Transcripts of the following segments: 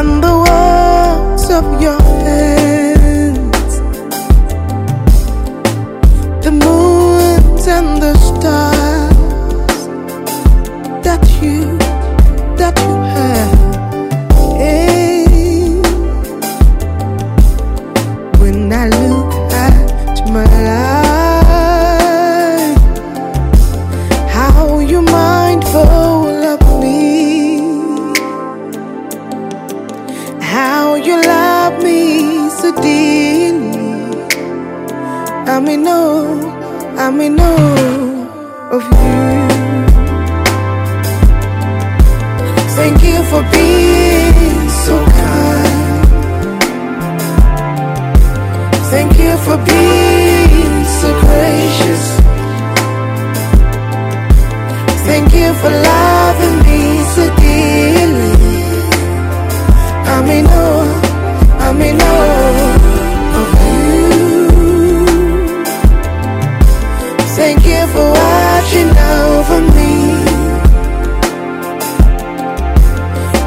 and the words of your I'm in awe, I'm in awe of you. Thank you for being so kind. Thank you for being so gracious. Thank you for loving me so dearly. I'm in awe, I'm in awe for watching over me,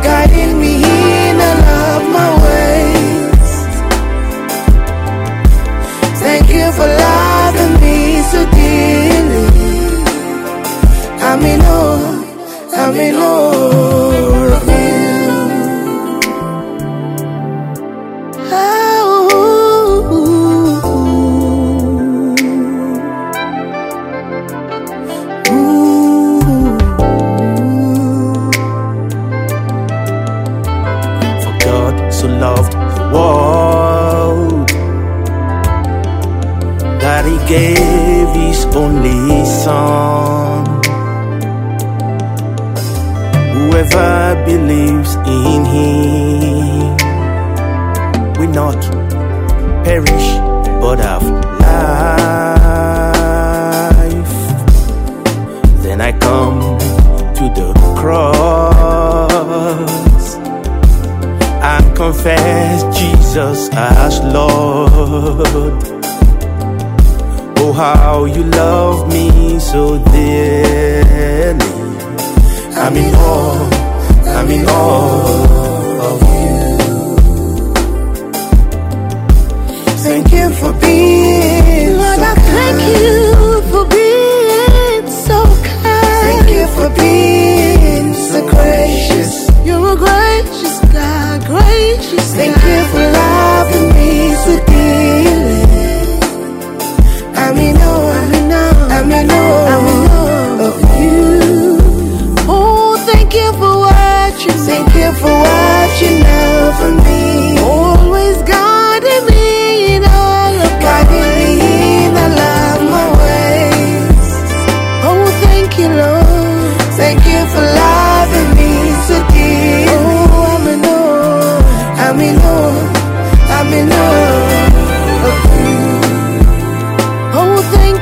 guiding me in all of my ways. Thank you for loving me so dearly. I'm in awe, I'm in awe He only Son. Whoever believes in Him will not perish but have life. Then I come to the cross and confess Jesus as Lord. How you love me so dearly. I'm in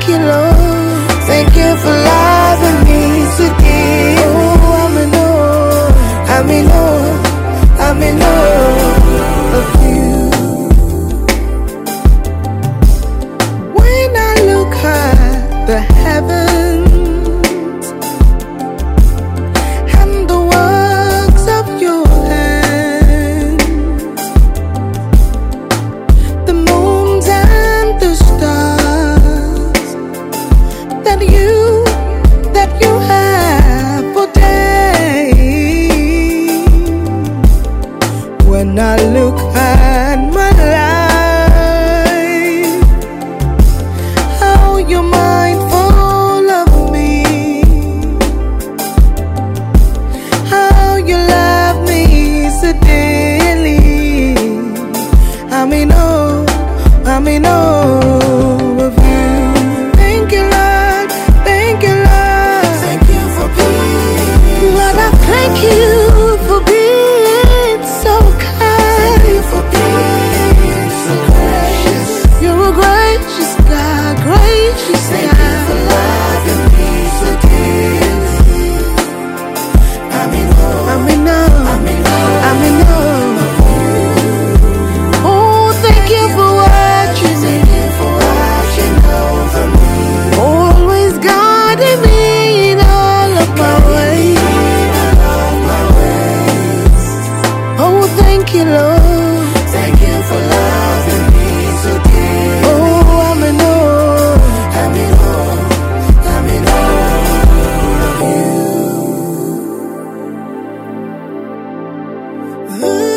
make it long. Thank you for life. Let me know. Mm-hmm.